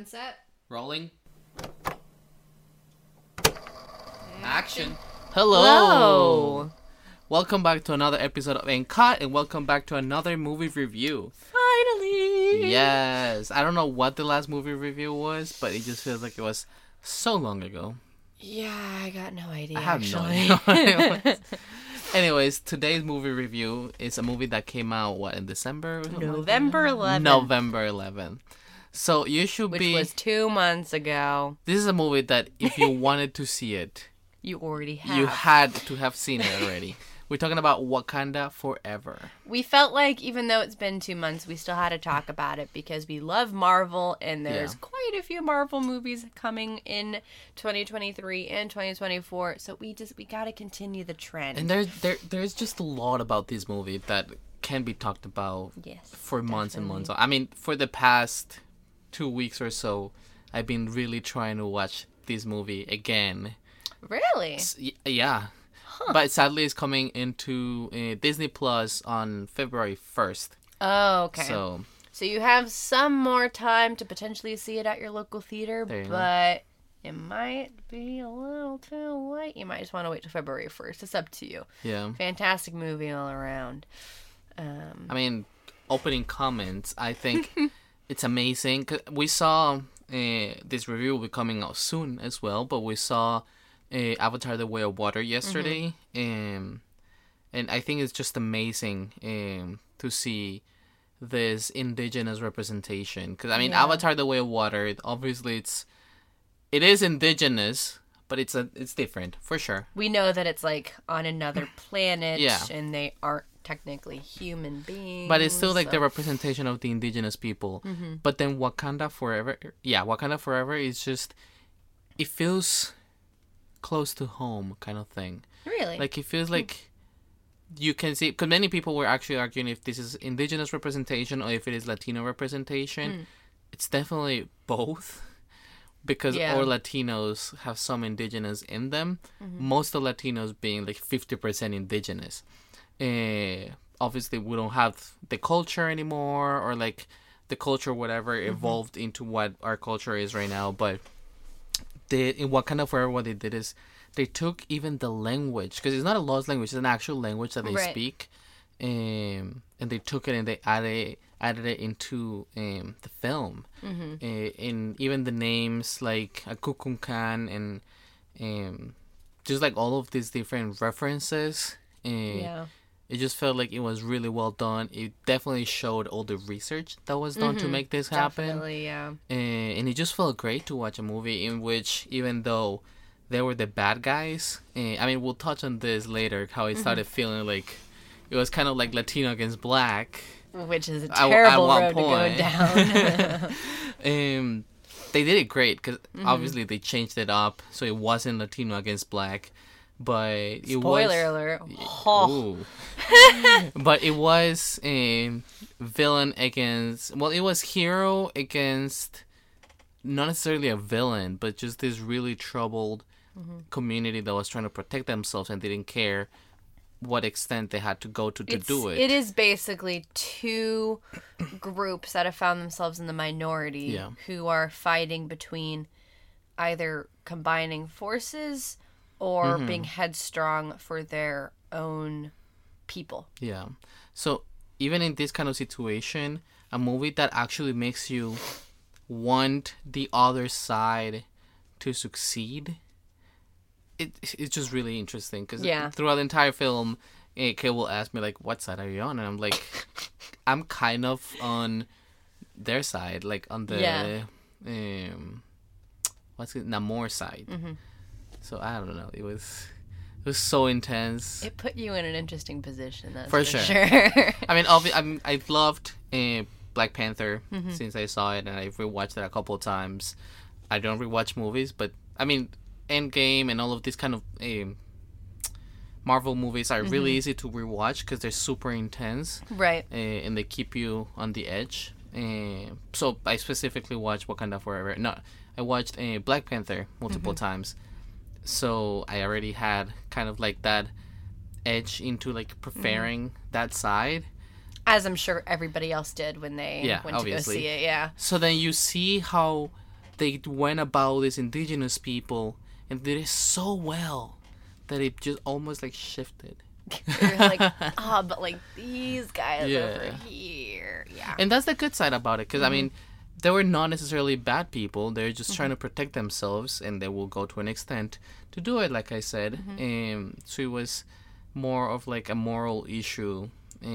on set. Rolling. Action. Action. Hello. Hello. Welcome back to another episode of Encut and welcome back to another movie review. Finally. Yes. I don't know what the last movie review was, but it just feels like it was so long ago. Yeah, I got no idea. I have actually. no idea what it was. Anyways, today's movie review is a movie that came out what in December? or something like that? November 11th. November 11th. So you should Which be. was two months ago. This is a movie that if you wanted to see it, You already have. you had to have seen it already. We're talking about Wakanda Forever. we felt like even though it's been two months, we still had to talk about it because we love Marvel and there's Yeah. quite a few Marvel movies coming in 2023 and 2024. So we just we got to continue the trend. And there's there, there's just a lot about this movie that can be talked about yes. for months and months. I mean, for the past two weeks or so, I've been really trying to watch this movie again. Really? Yeah. But sadly, it's coming into uh, Disney Plus on February 1st. Oh, okay. So, So, you have some more time to potentially see it at your local theater, you but it might be a little too late. You might just want to wait till February 1st. It's up to you. yeah. Fantastic movie all around. Um, I mean, opening comments, I think it's amazing. We saw uh, this review will be coming out soon as well, but we saw uh, Avatar: The Way of Water yesterday, um, and I think it's just amazing um, to see this indigenous representation. Because I mean, Yeah. Avatar: The Way of Water, it, obviously it's it is indigenous, but it's a it's different for sure. we know that it's like on another planet Yeah. and they aren't technically human beings. But it's still like the representation of the indigenous people. Mm-hmm. But then Wakanda Forever, yeah, Wakanda Forever is just, it feels close to home kind of thing. Really? Like it feels hmm. like you can see, because many people were actually arguing if this is indigenous representation or if it is Latino representation. Hmm. It's definitely both. Because Yeah. all Latinos have some indigenous in them, mm-hmm. most of Latinos being like 50% indigenous uh, obviously we don't have the culture anymore or like the culture whatever evolved into what our culture is right now but they in Wakanda Forever what they did is they took even the language because it's not a lost language it's an actual language that they Right. speak um, and they took it and they added added it into um, the film Mm-hmm. uh, and even the names like K'uk'ulkan and um, just like all of these different references uh, yeah. It just felt like it was really well done. It definitely showed all the research that was done to make this happen. Mm-hmm. Definitely, yeah. And, and it just felt great to watch a movie in which, even though they were the bad guys, eh, I mean, we'll touch on this later, how it started Mm-hmm. feeling like it was kind of like Latino against black. Which is a at- at terrible one road point. to go down. um, they did it great because Mm-hmm. obviously they changed it up so it wasn't Latino against black, but it Spoiler was. alert. Oh, but it was a villain against well it was hero against not necessarily a villain but just this really troubled mm-hmm. community that was trying to protect themselves and didn't care what extent they had to go to to it's, do it It is basically two groups that have found themselves in the minority Yeah. who are fighting between either combining forces or Mm-hmm. being headstrong for their own people. Yeah. So even in this kind of situation, a movie that actually makes you want the other side to succeed, it it's just really interesting because Yeah. throughout the entire film, eh, Kay will ask me like, "What side are you on?" And I'm like, "I'm kind of on their side, like on the Yeah. um, what's it, Namor side." Mm-hmm. So I don't know. It was it was so intense. It put you in an interesting position. That's For for, sure. sure. I mean, obvi- I I've loved uh, Black Panther Mm-hmm. since I saw it, and I've rewatched it a couple of times. I don't rewatch movies, but I mean, Endgame and all of these kind of um, Marvel movies are Mm-hmm. really easy to rewatch because they're super intense right. uh, and they keep you on the edge. Uh, so I specifically watched Wakanda Forever. No, I watched uh, Black Panther multiple Mm-hmm. times, so I already had kind of like that edge into like Mm-hmm. that side. As I'm sure everybody else did when they Yeah, went obviously. to go see it. Yeah. So then you see how they went about these indigenous people and did it so well that it just almost like shifted. You're like, oh, but like these guys Yeah. over here. Yeah. And that's the good side about it, because I Mm-hmm. mean, they were not necessarily bad people. They're just trying to protect themselves, and they will go to an extent to do it. Like I said, Mm-hmm. um, so it was more of like a moral issue, uh,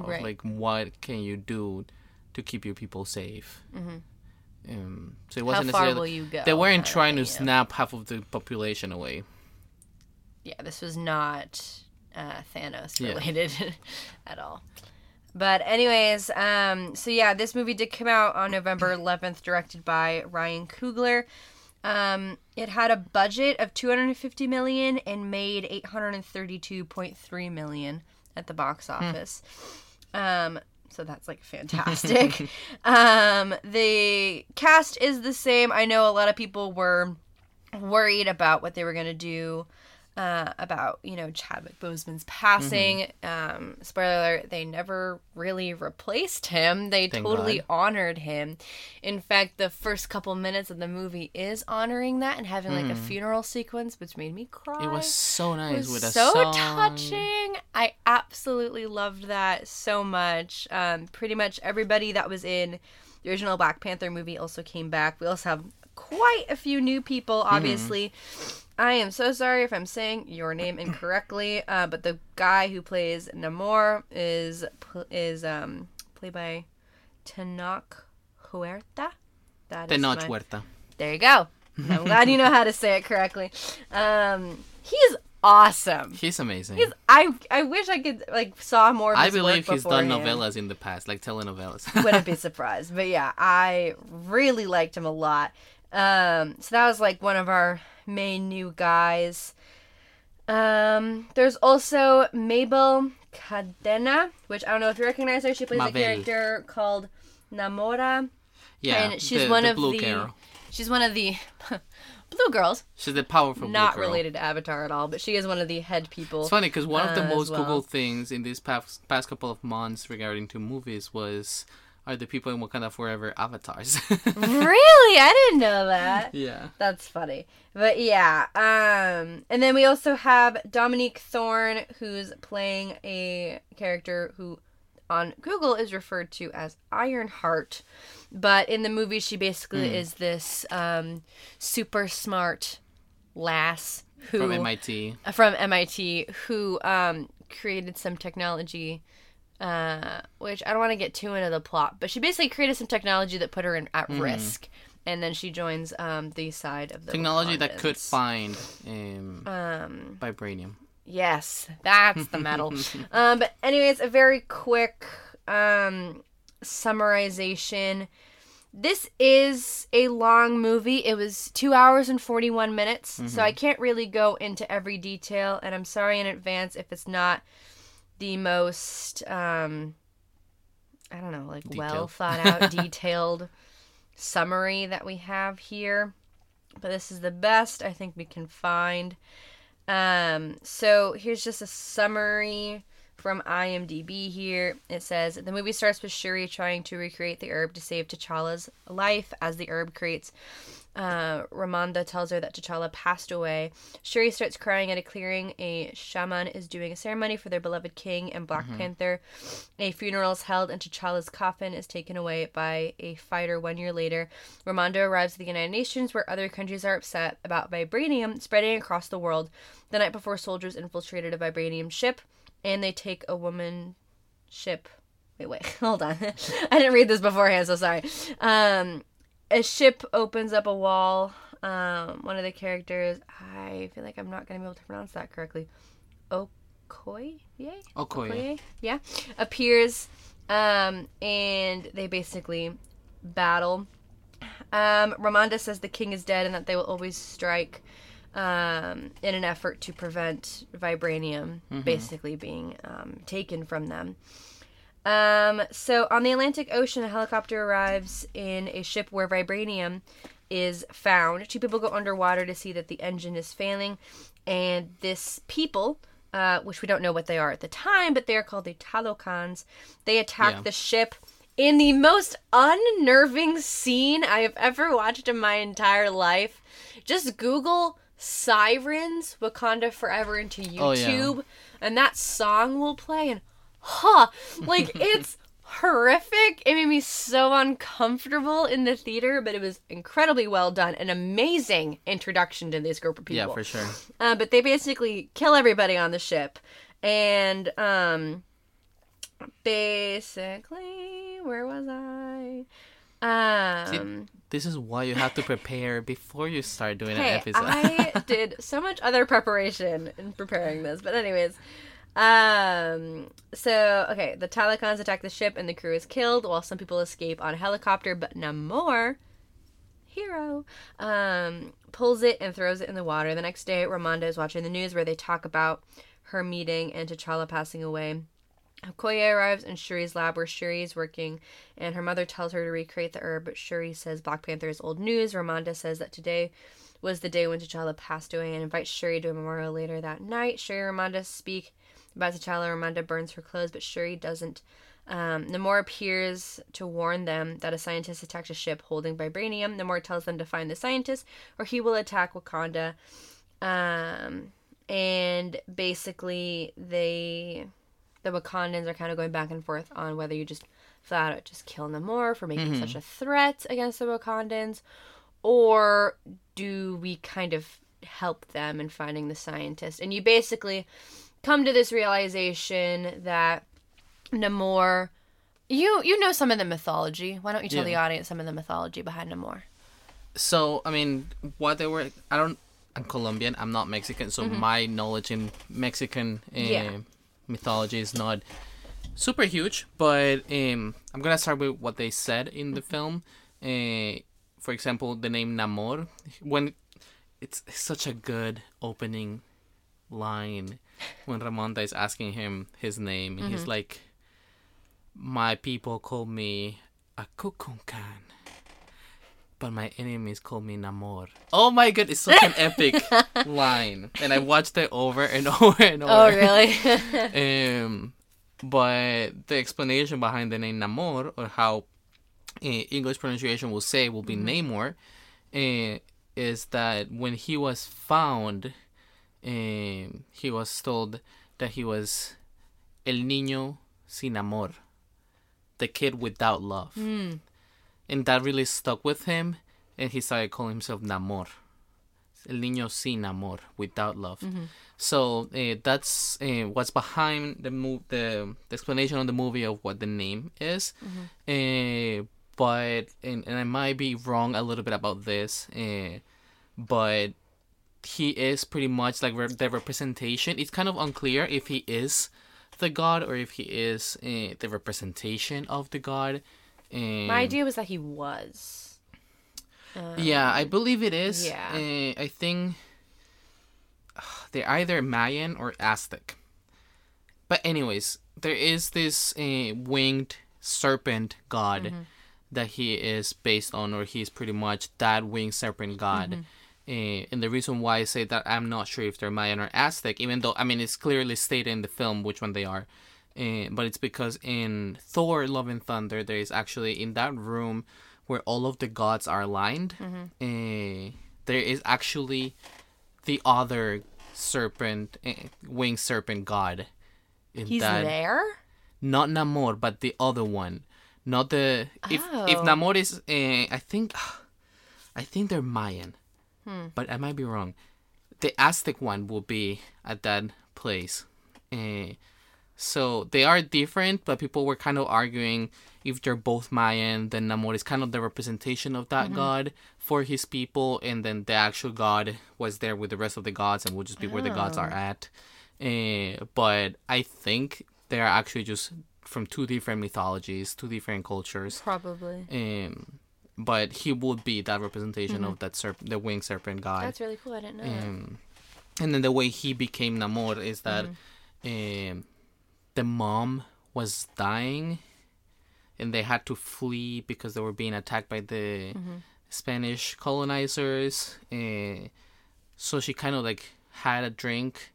of Right. like what can you do to keep your people safe. Um, so it wasn't How far will you go? they weren't trying to snap half of the population away. yeah, this was not uh, Thanos Yeah. related at all. But anyways, um, so yeah, this movie did come out on November 11th, directed by Ryan Coogler. Um, it had a budget of 250 million and made 832.3 million at the box Hmm. office. Um, so that's like fantastic. um, the cast is the same. I know a lot of people were worried about what they were gonna do uh, about you know Chadwick Boseman's passing. Um, spoiler alert: they never really replaced him. They Thank totally God. honored him. In fact, the first couple minutes of the movie is honoring that and having like a funeral sequence, which made me cry. Hmm. It was so nice It with was a so touching. I absolutely loved that so much. Um, pretty much everybody that was in the original Black Panther movie also came back. We also have quite a few new people, Hmm. obviously. I am so sorry if I'm saying your name incorrectly, uh, but the guy who plays Namor is is um, played by Tenoch Huerta. That is Tenoch my- Huerta. there you go. I'm glad you know how to say it correctly. Um, he's awesome. He's amazing. He's, I I wish I could like saw more. Of I believe he's done novellas in the past, like telenovelas. Wouldn't be surprised, but yeah, I really liked him a lot. Um, so that was like one of our main new guys. Um, there's also Mabel Cadena, which I don't know if you recognize her. She plays a character called Namora. yeah, and she's the- one the of blue the girl. she's one of the blue girls. She's the powerful blue not related to Avatar at all, but she is one of the head people. It's funny because one of the uh, most well. Googled things in these past past couple of months regarding to movies was are the people in Wakanda Forever avatars? really? I didn't know that. yeah. That's funny. But yeah, um and then we also have Dominique Thorne who's playing a character who on Google is referred to as Ironheart, but in the movie she basically is this um super smart lass who From MIT. from MIT who um, created some technology, uh, which I don't want to get too into the plot, but she basically created some technology that put her in, at risk, and then she joins um, the side of the Technology that could find um, Um, vibranium. yes, that's the metal. um, but anyways, a very quick um, summarization. This is a long movie. It was two hours and 41 minutes, so I can't really go into every detail, and I'm sorry in advance if it's not the most, um, I don't know, like well thought out, detailed summary that we have here. But this is the best I think we can find. Um, so here's just a summary from IMDb here. It says the movie starts with Shuri trying to recreate the herb to save T'Challa's life. As the herb creates, uh, Ramonda tells her that T'Challa passed away. Shuri starts crying at a clearing. A shaman is doing a ceremony for their beloved king and Black Panther. A funeral is held, and T'Challa's coffin is taken away by a fighter one year later. Ramonda arrives at the United Nations, where other countries are upset about vibranium spreading across the world. The night before, soldiers infiltrated a vibranium ship, and they take a woman ship. Wait, wait, hold on. I didn't read this beforehand, so sorry. Um, a ship opens up a wall. Um, one of the characters, I feel like I'm not going to be able to pronounce that correctly. Okoye? Okoye. Okoye, yeah, appears, um, and they basically battle. Um, Ramonda says the king is dead and that they will always strike um, in an effort to prevent vibranium basically being um, taken from them. Um, so on the Atlantic Ocean, a helicopter arrives in a ship where vibranium is found. Two people go underwater to see that the engine is failing, and this people, uh, which we don't know what they are at the time, but they are called the Talokans. They attack Yeah. the ship in the most unnerving scene I have ever watched in my entire life. Just Google Sirens Wakanda Forever into Oh, yeah. YouTube, and that song will play, and huh, like it's horrific. It made me so uncomfortable in the theater, but it was incredibly well done. An amazing introduction to this group of people. Yeah, for sure. Uh, but they basically kill everybody on the ship, and um, basically, where was I? Um, This is why you have to prepare before you start doing an episode. I did so much other preparation in preparing this, but anyways. Um. So okay, the Talokans attack the ship and the crew is killed, while some people escape on a helicopter. But Namor, hero, um, pulls it and throws it in the water. The next day, Ramonda is watching the news where they talk about her meeting and T'Challa passing away. Okoye arrives in Shuri's lab where Shuri is working, and her mother tells her to recreate the herb, but Shuri says Black Panther is old news. Ramonda says that today was the day when T'Challa passed away and invites Shuri to a memorial later that night. Shuri and Ramonda speak about T'Challa. Ramonda burns her clothes, but Shuri doesn't. Um, Namor appears to warn them that a scientist attacked a ship holding vibranium. Namor tells them to find the scientist, or he will attack Wakanda. Um, and basically, they the Wakandans are kind of going back and forth on whether you just flat out just kill Namor for making such a threat against the Wakandans, or do we kind of help them in finding the scientist? And you basically come to this realization that Namor, you you know some of the mythology. Why don't you tell Yeah. the audience some of the mythology behind Namor? So I mean, what they were, I don't. I'm Colombian. I'm not Mexican, so my knowledge in Mexican uh, Mm-hmm. Yeah. Mythology is not super huge. But um, I'm gonna start with what they said in the film. Uh, for example, the name Namor. When it's such a good opening line when Ramonda is asking him his name, and he's like, "My people call me a K'uk'ulkan." But my enemies call me Namor. Oh my god, it's such an epic line, and I watched it over and over and over. Oh, really? Um, but the explanation behind the name Namor, or how uh, English pronunciation will say will be Namor, uh, is that when he was found, um, he was told that he was el niño sin amor, the kid without love, and that really stuck with him, and he started calling himself Namor. El niño sin amor, without love. So uh, that's uh, what's behind the, mo- the the explanation of the movie of what the name is. Uh, but and, and I might be wrong a little bit about this. Uh, but he is pretty much like re- the representation. It's kind of unclear if he is the god or if he is uh, the representation of the god. Um, My idea was that he was. yeah, I believe it is. yeah. Uh, I think they're either Mayan or Aztec. But anyways, there is this uh, winged serpent god Mm-hmm. that he is based on, or he's pretty much that winged serpent god. Mm-hmm. Uh, and the reason why I say that I'm not sure if they're Mayan or Aztec, even though I mean it's clearly stated in the film which one they are. Uh, but it's because in Thor: Love and Thunder, there is actually in that room where all of the gods are aligned. Uh, there is actually the other serpent, uh, winged serpent god. In He's that, there? not Namor, but the other one. Not the if if Oh. Namor is, uh, I think, I think they're Mayan, Hmm. but I might be wrong. The Aztec one will be at that place. Uh, so they are different, but people were kind of arguing if they're both Mayan, then Namor is kind of the representation of Mm-hmm. that god for his people, and then the actual god was there with the rest of the gods and will just be where the gods Oh. are at. Uh, but I think they are actually just from two different mythologies, two different cultures. Probably. Um, but he would be that representation of that serp- the winged serpent god. Mm-hmm. That's really cool. I didn't know that. Um, and then the way he became Namor is that Mm-hmm. um, the mom was dying, and they had to flee because they were being attacked by the Mm-hmm. Spanish colonizers. Uh, so she kind of like had a drink,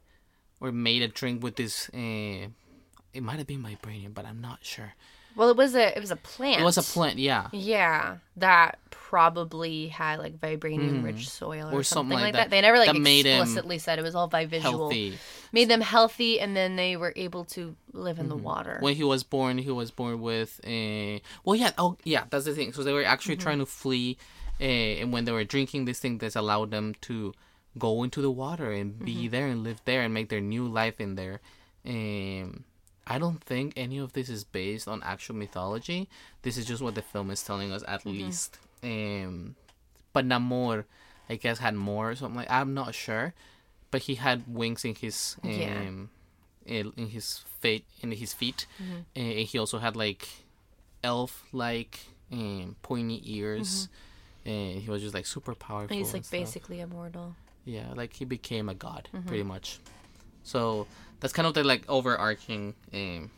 or made a drink with this. Uh, it might have been vibranium, but I'm not sure. Well, it was a it was a plant. It was a plant, yeah. Yeah, that probably had like vibranium rich soil or, Mm-hmm. Or something, like like that. that. They never like That explicitly said it was all by visual. Healthy. Made them healthy, and then they were able to live in the water. Mm-hmm. When he was born, he was born with a. Well, yeah. Oh, yeah. That's the thing. So they were actually trying to flee, uh, and when they were drinking this thing, this allowed them to go into the water and be there and live there and make their new life in there. Um, I don't think any of this is based on actual mythology. This is just what the film is telling us, at least. Um, but Namor, I guess, had more or something like. I'm not sure, but he had wings in his um, Yeah. in, his feet in his feet, and he also had like elf like um, pointy ears. And he was just like super powerful. He's and like stuff. basically immortal. Yeah, like he became a god, Mm-hmm. pretty much. So that's kind of the like overarching um,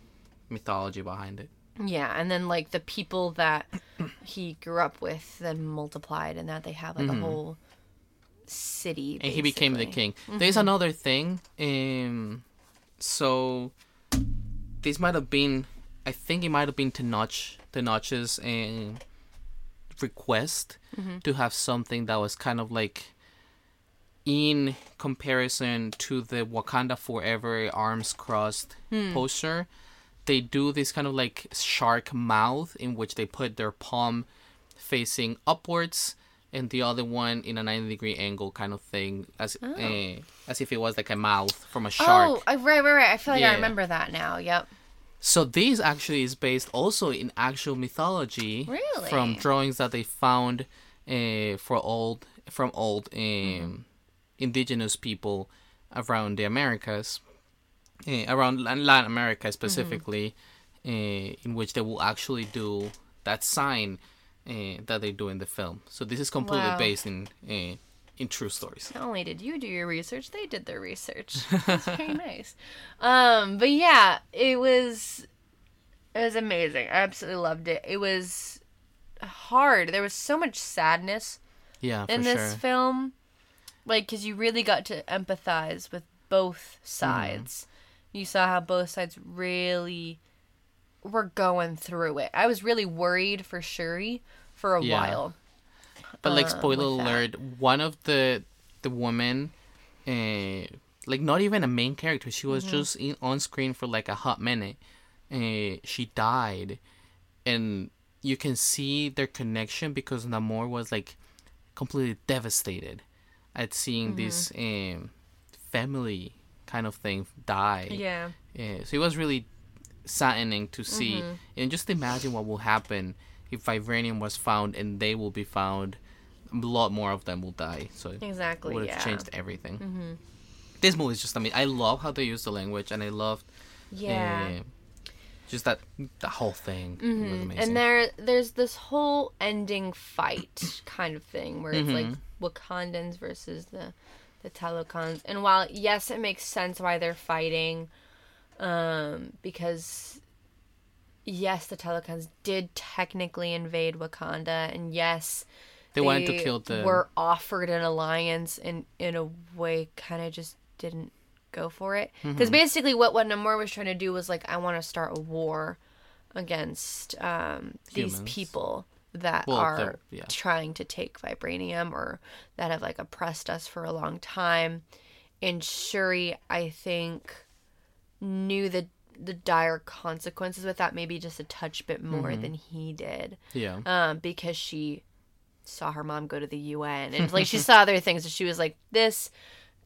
mythology behind it. Yeah, and then like the people that he grew up with then multiplied, and that they have like a whole city. Mm-hmm. and he became the basically. king. There's another thing. Um, so this might have been, I think it might have been Tenoch, Tenoch's um, request to have something that was kind of like in comparison to the Wakanda Forever arms crossed poster. They do this kind of like shark mouth in which they put their palm facing upwards and the other one in a 90 degree angle kind of thing as eh, as if it was like a mouth from a shark. Oh, I- right, right, right. I feel like Yeah. I remember that now. Yep. So this actually is based also in actual mythology Really? from drawings that they found uh, for old from old um, Mm-hmm. Indigenous people around the Americas, uh, around Latin America specifically, uh, in which they will actually do that sign uh, that they do in the film. So this is completely Wow. based in uh, in true stories. Not only did you do your research, they did their research. That's very nice. Um, but yeah, it was it was amazing. I absolutely loved it. It was hard. There was so much sadness Yeah, for in this sure. film, like because you really got to empathize with both Mm-hmm. sides. You saw how both sides really were going through it. I was really worried for Shuri for a Yeah. while. But like uh, spoiler with that. alert, one of the the women, uh, like not even a main character, she was Mm-hmm. just in, on screen for like a hot minute. Uh, she died, and you can see their connection because Namor was like completely devastated at seeing Mm-hmm. this um, family kind of thing die. Yeah. Yeah, so it was really saddening to see, Mm-hmm. and just imagine what will happen if vibranium was found and they will be found. A lot more of them will die, so it Exactly. would have yeah. changed everything. Mm-hmm. This movie is just I mean, I love how they use the language, and I loved Yeah. uh, just that the whole thing. Mm-hmm. And there there's this whole ending fight kind of thing where it's like Mm-hmm. Wakandans versus the the Talokans. And while yes, it makes sense why they're fighting, um, because yes, the Talokans did technically invade Wakanda, and yes, they, wanted to kill the were offered an alliance, and in a way, kind of just didn't go for it. Mm-hmm. Because basically, what what Namor was trying to do was like, I want to start a war against um, these people that Well, are yeah. trying to take vibranium or that have like oppressed us for a long time. And Shuri, I think, knew the the dire consequences with that maybe just a touch bit more Mm-hmm. than he did yeah. um, because she saw her mom go to the UN and like she saw other things and she was like, this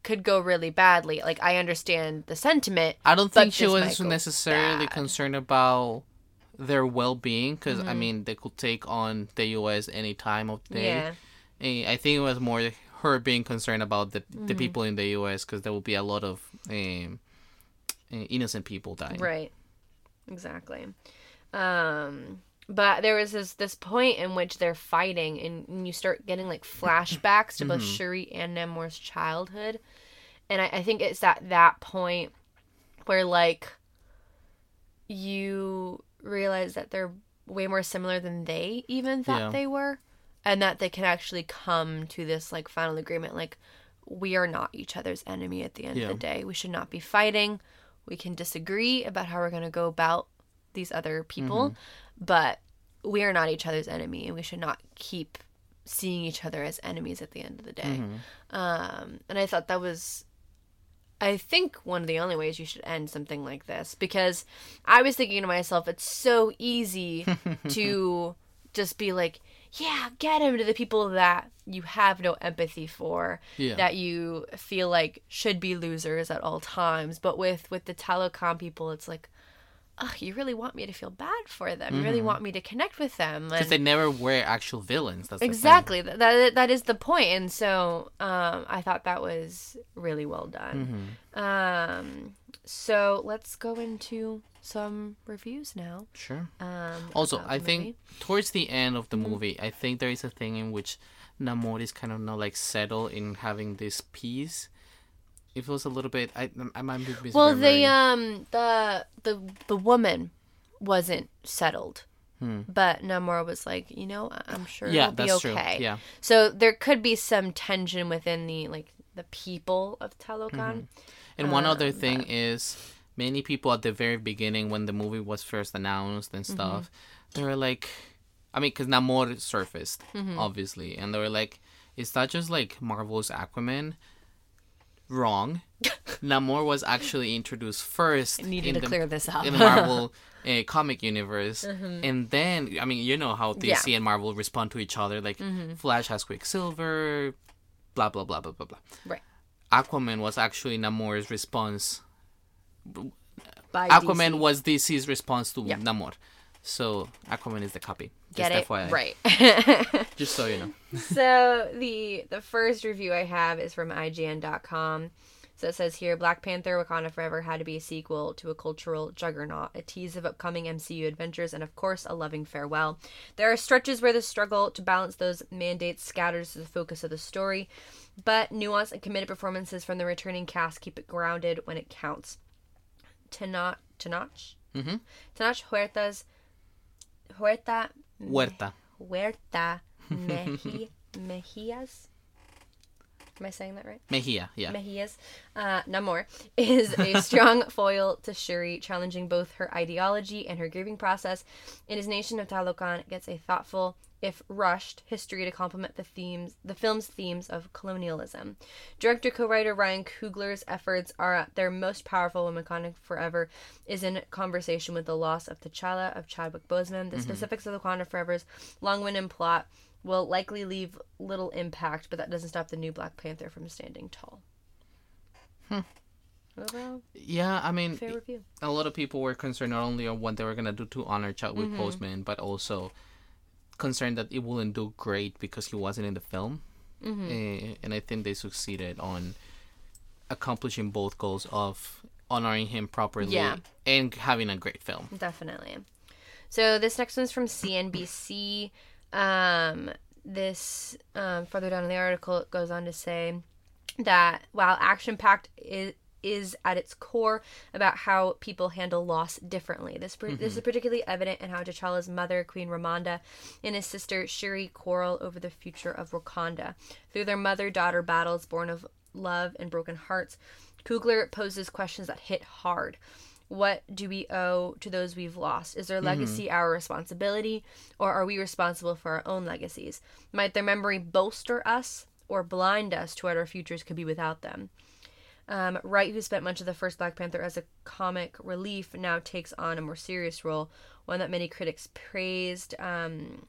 could go really badly. Like I understand the sentiment. I don't think she was necessarily bad. concerned about their well-being because Mm-hmm. I mean they could take on the U.S. any time of day. Yeah, I think it was more her being concerned about the Mm-hmm. the people in the U.S. because there will be a lot of um, eh, innocent people dying. right. Exactly. Um, but there was this this point in which they're fighting and, and you start getting like flashbacks to both Shuri and Namor's childhood. And I, I think it's at that point where like you realize that they're way more similar than they even thought Yeah. they were and that they can actually come to this like final agreement like we are not each other's enemy at the end Yeah. of the day we should not be fighting we can disagree about how we're going to go about these other people, but we are not each other's enemy, and we should not keep seeing each other as enemies at the end of the day. Um, and I thought that was, I think, one of the only ways you should end something like this because I was thinking to myself, it's so easy to just be like, yeah, get him to the people that you have no empathy for, Yeah. that you feel like should be losers at all times. But with with the Talokan people, it's like, oh, you really want me to feel bad for them. You really want me to connect with them. Because they never were actual villains. That's exactly that, that that is the point. And so um, I thought that was really well done. Mm-hmm. Um, so let's go into some reviews now. Sure. Um, Also, I think towards the end of the movie, I think there is a thing in which Namor is kind of not like settled in having this peace. It feels a little bit. I I might be misremembering. Well, the um the the the woman wasn't settled, but Namor was like, you know, I'm sure Hmm. yeah, it'll be that's okay. true. Yeah. So there could be some tension within the like the people of Talokan. And one other Um, thing is, many people at the very beginning, when the movie was first announced Mm-hmm. and stuff, they were like, I mean, because Namor surfaced, Mm-hmm. obviously, and they were like, is that just like Marvel's Aquaman? Wrong. Namor was actually introduced first. I needed in to the, clear this up. in the Marvel uh, comic universe, and then I mean, you know how DC Mm-hmm. Yeah. Mm-hmm. and Marvel respond to each other. Like Flash has Quicksilver, blah blah blah blah blah blah. Right. Aquaman was actually Namor's response. By Aquaman DC. was DC's response to Yeah. Namor. So Aquaman is the copy. Get Just it FYI. right. Just so you know. so the the first review I have is from IGN.com. So it says here Black Panther Wakanda Forever had to be a sequel to a cultural juggernaut, a tease of upcoming MCU adventures, and of course, a loving farewell. There are stretches where the struggle to balance those mandates scatters the focus of the story, but nuanced and committed performances from the returning cast keep it grounded when it counts. Tanach, Tanach? Mhm. Tanach Huerta's Huerta Huerta. Huerta Meji, Mejias. Am I saying that right? Mejia. Yeah. Mejias. Uh, Namor is a strong foil to Shuri, challenging both her ideology and her grieving process. In his nation of Talokan, gets a thoughtful, if rushed, history to complement the themes, the film's themes of colonialism. Director co-writer Ryan Coogler's efforts are at their most powerful when Wakanda Forever is in conversation with the loss of T'Challa of Chadwick Boseman. The specifics of the Wakanda Forever's long-winded plot will likely leave little impact, but that doesn't stop the new Black Panther from standing tall. Overall, yeah. I mean, fair a lot of people were concerned not only on what they were gonna do to honor Chadwick Mm-hmm. Boseman, but also concerned that it wouldn't do great because he wasn't in the film. Mm-hmm. Eh, and I think they succeeded on accomplishing both goals of honoring him properly Yeah. and having a great film. Definitely. So this next one's from CNBC. Um, this um, further down in the article it goes on to say that while action packed is is at its core about how people handle loss differently. This per- this mm-hmm. is particularly evident in how T'Challa's mother, Queen Ramonda, and his sister Shuri quarrel over the future of Wakanda. Through their mother-daughter battles born of love and broken hearts, Coogler poses questions that hit hard. What do we owe to those we've lost? Is their mm-hmm. legacy our responsibility, or are we responsible for our own legacies? Might their memory bolster us or blind us to what our futures could be without them? Um, Wright, who spent much of the first Black Panther as a comic relief, now takes on a more serious role, one that many critics praised. Um,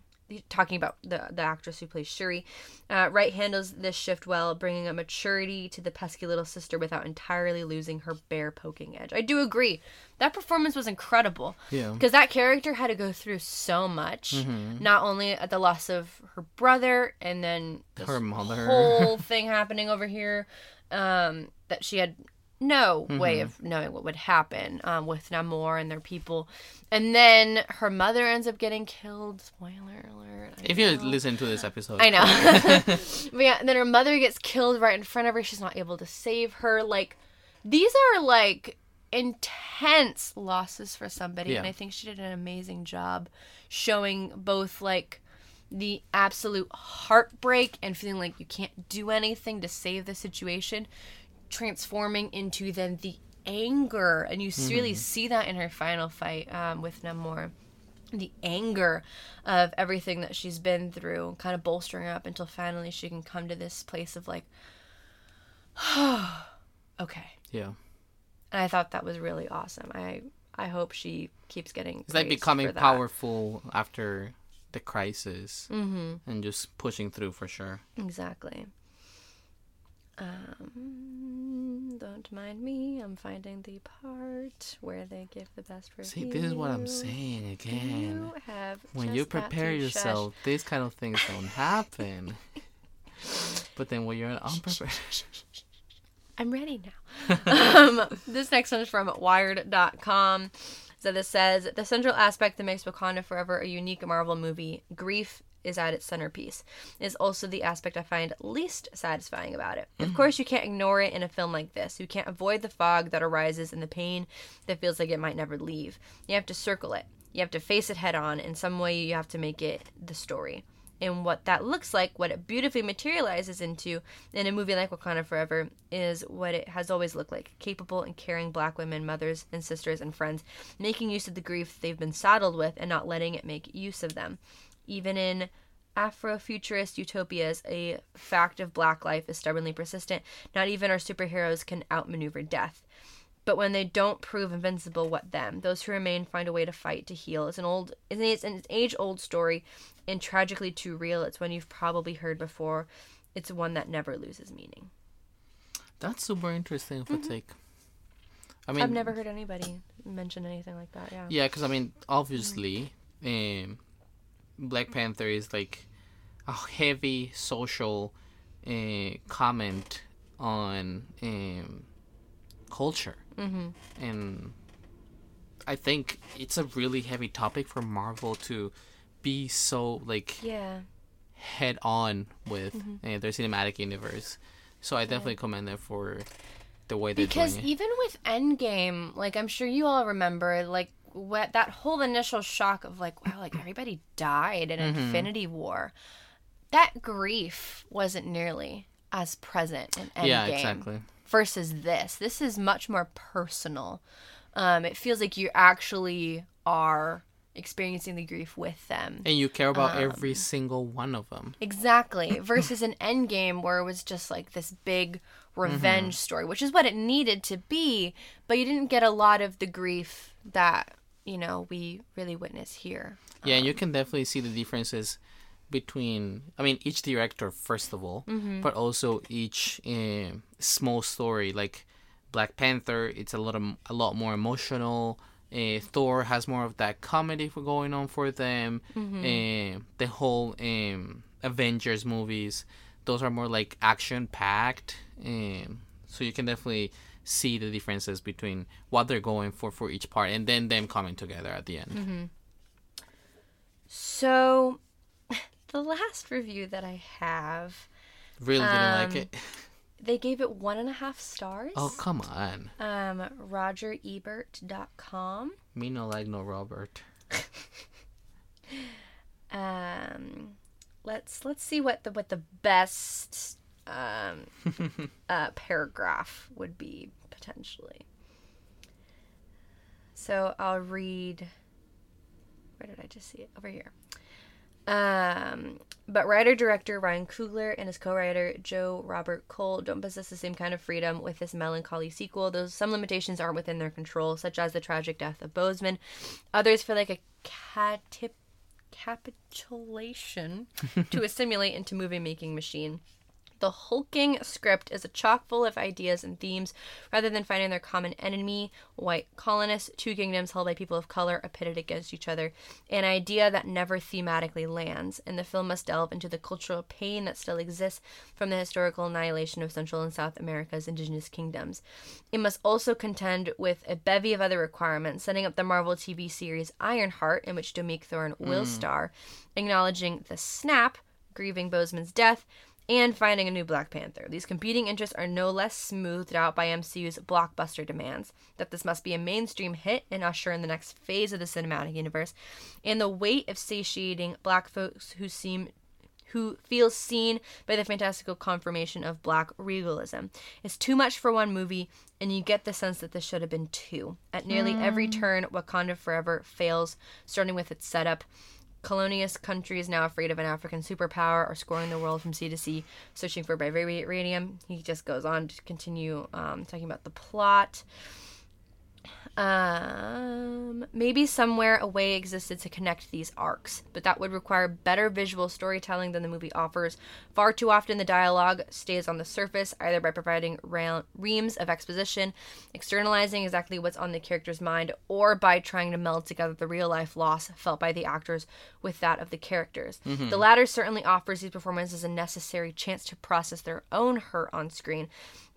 talking about the the actress who plays Shuri, uh, Wright handles this shift well, bringing a maturity to the pesky little sister without entirely losing her bear poking edge. I do agree that performance was incredible. Yeah. because that character had to go through so much, not only at the loss of her brother and then this Her mother. whole thing happening over here, um, that she had no way of knowing what would happen um, with Namor and their people, and then her mother ends up getting killed. Spoiler alert! I If you listen to this episode, I know. but yeah, then her mother gets killed right in front of her. She's not able to save her. Like, these are like intense losses for somebody. And I think she did an amazing job showing both like the absolute heartbreak and feeling like you can't do anything to save the situation, transforming into then the anger, and you s really see that in her final fight um, with Namor. The anger of everything that she's been through, kind of bolstering her up until finally she can come to this place of like, okay. Yeah. And I thought that was really awesome. I I hope she keeps getting. It's like becoming powerful after the crisis Mm-hmm. and just pushing through for sure. Exactly. Um, don't mind me. I'm finding the part where they give the best review. See, this is what I'm saying again. You have When you prepare to shush. yourself, these kind of things don't happen. but then when you're unprepared, I'm ready now. um, this next one is from Wired.com. So this says the central aspect that makes Wakanda Forever a unique Marvel movie, grief, is at its centerpiece. Is also the aspect I find least satisfying about it. Of mm. course, you can't ignore it in a film like this. You can't avoid the fog that arises and the pain that feels like it might never leave. You have to circle it. You have to face it head on. In some way, you have to make it the story and what that looks like, what it beautifully materializes into in a movie like Wakanda Forever, is what it has always looked like capable and caring black women, mothers, and sisters, and friends, making use of the grief they've been saddled with and not letting it make use of them. Even in Afrofuturist utopias, a fact of black life is stubbornly persistent. Not even our superheroes can outmaneuver death. But when they don't prove invincible, what then? Those who remain find a way to fight, to heal. It's an old, it's an age-old story, and tragically too real. It's one you've probably heard before. It's one that never loses meaning. that's super interesting of a take. I mean, Mm-hmm. I've never heard anybody mention anything like that. Yeah. Yeah, because I mean, obviously, um, Black Panther is like a heavy social uh, comment on um, culture, Mm-hmm. and I think it's a really heavy topic for Marvel to be so like Yeah. head on with Mm-hmm. uh, their cinematic universe. So I definitely commend them for the way they're Because even with Endgame, like I'm sure you all remember, like what that whole initial shock of like, wow, like everybody died in Mm-hmm. Infinity War. That grief wasn't nearly as present in Endgame. Yeah, exactly. versus this. This is much more personal. Um, it feels like you actually are experiencing the grief with them. And you care about Um, every single one of them. Exactly. Versus an Endgame where it was just like this big revenge story, which is what it needed to be, but you didn't get a lot of the grief that, you know, we really witness here. Yeah, and you can definitely see the differences between, I mean, each director first of all, but also each uh, small story. Like Black Panther, it's a lot of, a lot more emotional. Uh, Thor has more of that comedy for going on for them. Uh, the whole um, Avengers movies, those are more like action packed. Um, so you can definitely see the differences between what they're going for for each part, and then them coming together at the end. So, the last review that I have, Really didn't Um, like it. they gave it one and a half stars. Oh come on, Um, RogerEbert.com. me no like no Robert. Um, let's let's see what the what the best um, uh, paragraph would be potentially. So I'll read. Where did I just see it? Over here. Um, but writer director Ryan Coogler and his co-writer Joe Robert Cole don't possess the same kind of freedom with this melancholy sequel. though some limitations aren't within their control, such as the tragic death of Boseman. Others feel like a catip capitulation to assimilate into movie making machine. The hulking script is a chock full of ideas and themes rather than finding their common enemy, white colonists, two kingdoms held by people of color are pitted against each other, an idea that never thematically lands, and the film must delve into the cultural pain that still exists from the historical annihilation of Central and South America's indigenous kingdoms. It must also contend with a bevy of other requirements, setting up the Marvel TV series Ironheart, in which Dominique Thorne will hmm. star, acknowledging the snap, grieving Boseman's death, and finding a new Black Panther. These competing interests are no less smoothed out by MCU's blockbuster demands that this must be a mainstream hit and usher in the next phase of the cinematic universe, and the weight of satiating black folks who seem who feels seen by the fantastical confirmation of black regalism. It's too much for one movie, and you get the sense that this should have been two. At nearly every hmm. turn, Wakanda Forever fails, starting with its setup. Colonialist countries now afraid of an African superpower are scoring the world from sea to sea, searching for vibranium. He just goes on to continue um, talking about the plot. Um, maybe somewhere a way existed to connect these arcs, but that would require better visual storytelling than the movie offers. Far too often, the dialogue stays on the surface, either by providing reams of exposition, externalizing exactly what's on the character's mind, or by trying to meld together the real life loss felt by the actors with that of the characters. The latter certainly offers these performances a necessary chance to process their own hurt on screen.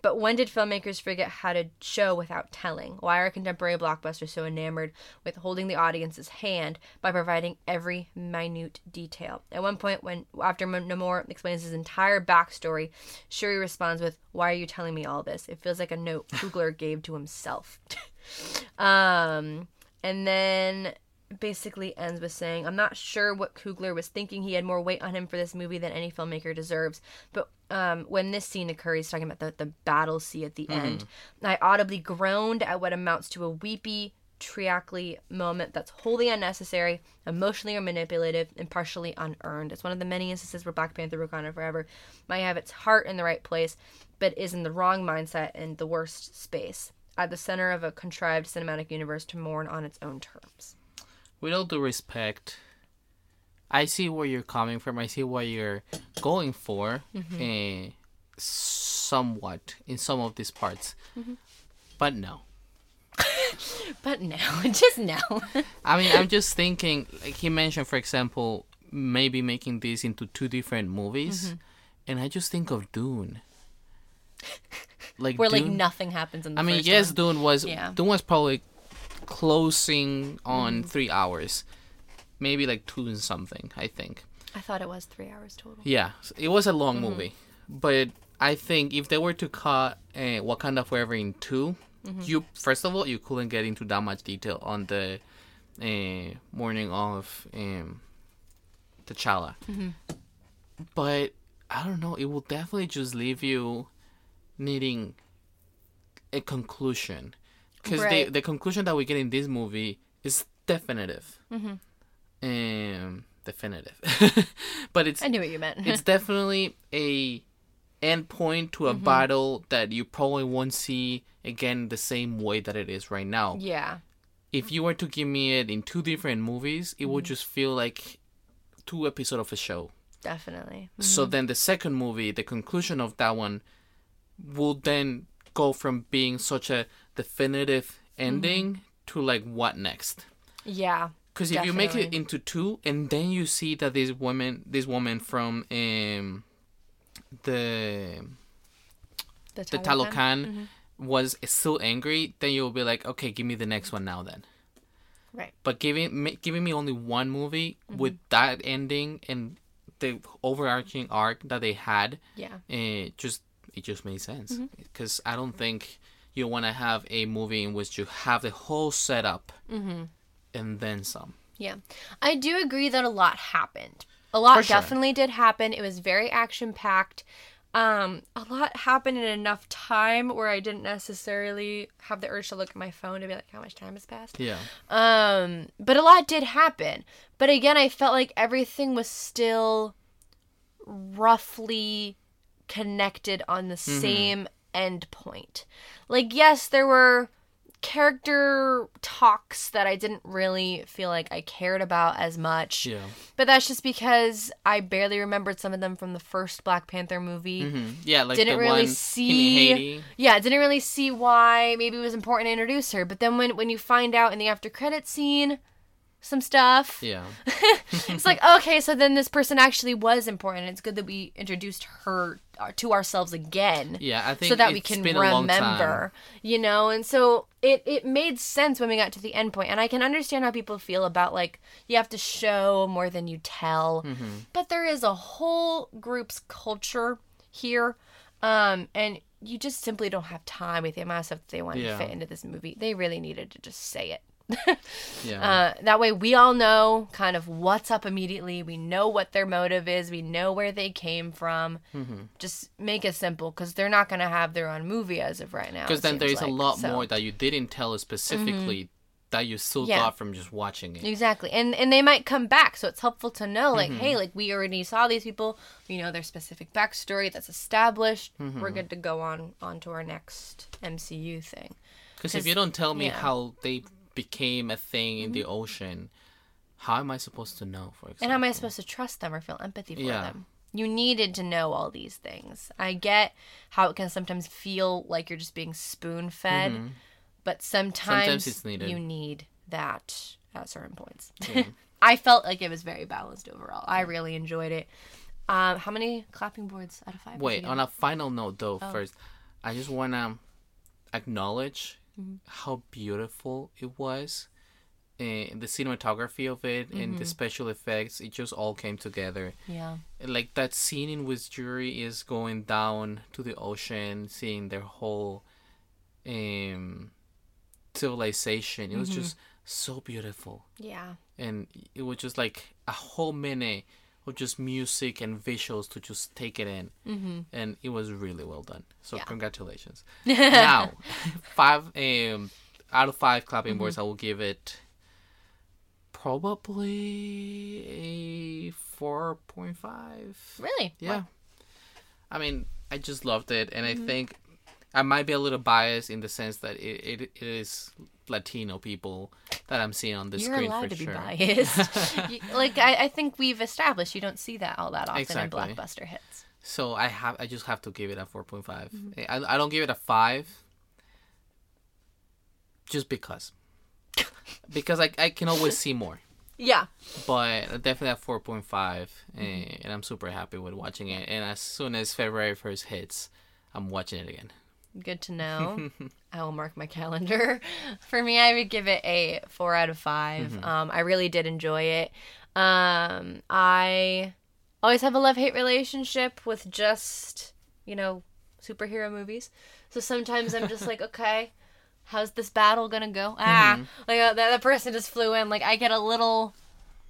But when did filmmakers forget how to show without telling? Why are contemporary blockbusters so enamored with holding the audience's hand by providing every minute detail? At one point, when after Namor explains his entire backstory, Shuri responds with, "Why are you telling me all this? It feels like a note Coogler gave to himself." um, and then basically ends with saying, I'm not sure what Coogler was thinking. He had more weight on him for this movie than any filmmaker deserves. But um, when this scene occurs, he's talking about the, the battle sea at the end. I audibly groaned at what amounts to a weepy, triacly moment that's wholly unnecessary, emotionally or manipulative, and partially unearned. It's one of the many instances where Black Panther Wakanda Forever might have its heart in the right place, but is in the wrong mindset and the worst space. At the center of a contrived cinematic universe to mourn on its own terms. With all due respect, I see where you're coming from. I see what you're going for, mm-hmm. eh, somewhat in some of these parts, mm-hmm. but no. But no, just no. I mean, I'm just thinking, like he mentioned, for example, maybe making this into two different movies, mm-hmm. and I just think of Dune. Like Where like nothing happens in the I mean, yes, one. Dune was Yeah. Dune was probably closing on Mm-hmm. three hours, maybe like two and something. I think. I thought it was three hours total. Yeah, it was a long Mm-hmm. movie, but I think if they were to cut uh, Wakanda Forever in 2 Mm-hmm. you first of all you couldn't get into that much detail on the uh, mourning of um, T'Challa. Mm-hmm. But I don't know. It will definitely just leave you needing a conclusion, because Right. the the conclusion that we get in this movie is definitive. Mm-hmm. Um, definitive, but it's I knew what you meant. it's definitely a end point to a Mm-hmm. battle that you probably won't see again the same way that it is right now. yeah. If you were to give me it in two different movies, it Mm-hmm. would just feel like two episodes of a show. Definitely. So then the second movie, the conclusion of that one will then go from being such a definitive ending Mm-hmm. to like what next? Yeah. Because if you make it into two, and then you see that this woman, this woman from um, the The, the Talokan? Talokan was still angry, then you'll be like, okay, give me the next one now then. Right. But giving giving me only one movie Mm-hmm. with that ending and the overarching arc that they had, Yeah. it just it just made sense. Mm-hmm. Because I don't think you want to have a movie in which you have the whole setup Mm-hmm. and then some. Yeah. I do agree that a lot happened. A lot sure. definitely did happen. It was very action packed. Um, a lot happened in enough time where I didn't necessarily have the urge to look at my phone to be like, how much time has passed? Yeah. Um, but a lot did happen. But again, I felt like everything was still roughly connected on the same end point. Like, yes, there were character talks that I didn't really feel like I cared about as much. Yeah. But that's just because I barely remembered some of them from the first Black Panther movie. hmm Yeah, like Didn't really see-. Yeah, didn't really see why maybe it was important to introduce her. But then when when you find out in the after credit scene some stuff, Yeah. it's like okay, so then this person actually was important. It's good that we introduced her uh, to ourselves again. Yeah, I think So that we can been a long time. remember, you know, and so it it made sense when we got to the end point. and I can understand how people feel about like you have to show more than you tell, Mm-hmm. but there is a whole group's culture here, um, and you just simply don't have time with the amount of stuff that they want Yeah. to fit into this movie. They really needed to just say it. Yeah. Uh, that way, we all know kind of what's up immediately. We know what their motive is. We know where they came from. Mm-hmm. Just make it simple because they're not going to have their own movie as of right now. Because then there's is a lot So- Mm-hmm. more that you didn't tell us specifically that you still Yeah. thought from just watching it. Exactly. And and they might come back, so it's helpful to know like, Mm-hmm. hey, like we already saw these people, we know their specific backstory that's established. Mm-hmm. We're good to go on on to our next MCU thing. Because if you don't tell me yeah. Mm-hmm. how they became a thing in the ocean, how am I supposed to know? For example, And how am I supposed to trust them or feel empathy for Yeah. them? You needed to know all these things. I get how it can sometimes feel like you're just being spoon fed, but sometimes, it's needed. you need that at certain points. Yeah. I felt like it was very balanced overall. I really enjoyed it. Um, how many clapping boards out of five? Wait, on a final note though, Oh. first, I just wanna acknowledge Mm-hmm. how beautiful it was. And the cinematography of it and Mm-hmm. the special effects, it just all came together. yeah, like that scene in which Shuri is going down to the ocean, seeing their whole um civilization. It was Mm-hmm. just so beautiful, yeah, and it was just like a whole minute of just music and visuals to just take it in, mm-hmm. and it was really well done. So Yeah. congratulations. now, five um out of five clapping Mm-hmm. boards, I will give it probably a four point five. really, Yeah. I mean, I just loved it, and Mm-hmm. I think I might be a little biased in the sense that it, it, it is Latino people that I'm seeing on the You're screen allowed for to be sure. biased. You- like I, I think we've established, you don't see that all that often Exactly. in blockbuster hits. So I have, I just have to give it a four point five. Mm-hmm. I, I don't give it a five, just because, because I, I can always see more. Yeah, But definitely at four point five, Mm-hmm. and I'm super happy with watching it. And as soon as February first hits, I'm watching it again. Good to know. I will mark my calendar. For me, I would give it a four out of 5 Mm-hmm. Um, I really did enjoy it. Um, I always have a love hate relationship with just you know superhero movies. So sometimes I'm just like, okay, how's this battle gonna go? Ah, like uh, that, that person just flew in. Like I get a little,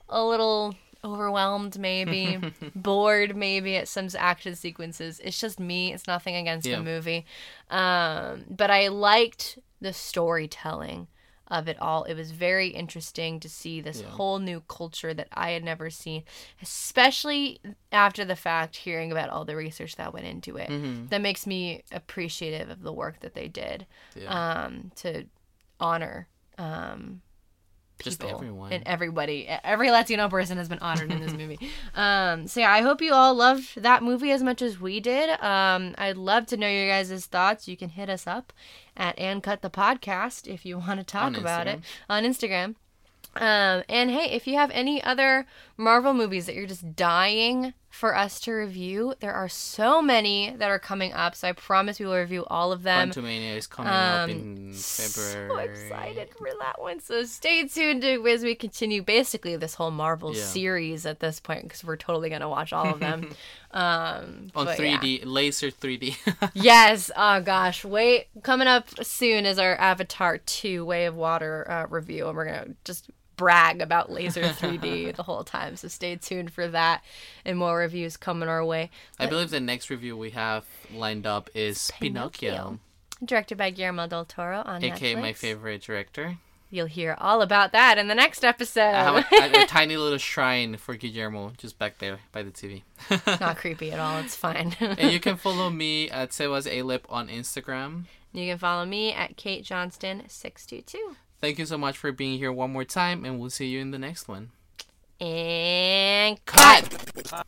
a little overwhelmed, maybe bored, maybe at some action sequences. It's just me. It's nothing against Yeah. the movie, um, but I liked the storytelling of it all. It was very interesting to see this Yeah. whole new culture that I had never seen, especially after the fact hearing about all the research that went into it. Mm-hmm. That makes me appreciative of the work that they did Yeah. um, to honor um, people everyone. and everybody. Every Latino person has been honored in this movie. Um, so yeah, I hope you all loved that movie as much as we did. Um, I'd love to know your guys' thoughts. You can hit us up at and cut the podcast if you want to talk about it on Instagram. Um, and hey, if you have any other Marvel movies that you're just dying for us to review, there are so many that are coming up. So I promise we will review all of them. Quantumania is coming up Um, in So excited for that one. So stay tuned to, as we continue basically this whole Marvel Yeah. series at this point because we're totally going to watch all of them. um, on 3D, laser 3D. Yes. Oh gosh. Wait. Coming up soon is our Avatar 2 Way of Water uh, review, and we're gonna just brag about laser 3D the whole time. So stay tuned for that and more reviews coming our way. I believe the next review we have lined up is Pinocchio, Pinocchio. Directed by Guillermo del Toro on aka my favorite director. You'll hear all about that in the next episode. I have a, have a tiny little shrine for Guillermo just back there by the TV. Not creepy at all. It's fine. and you can follow me at Sebas Alip on Instagram. You can follow me at Kate Johnston six two two. Thank you so much for being here one more time, and we'll see you in the next one. And cut. Cut.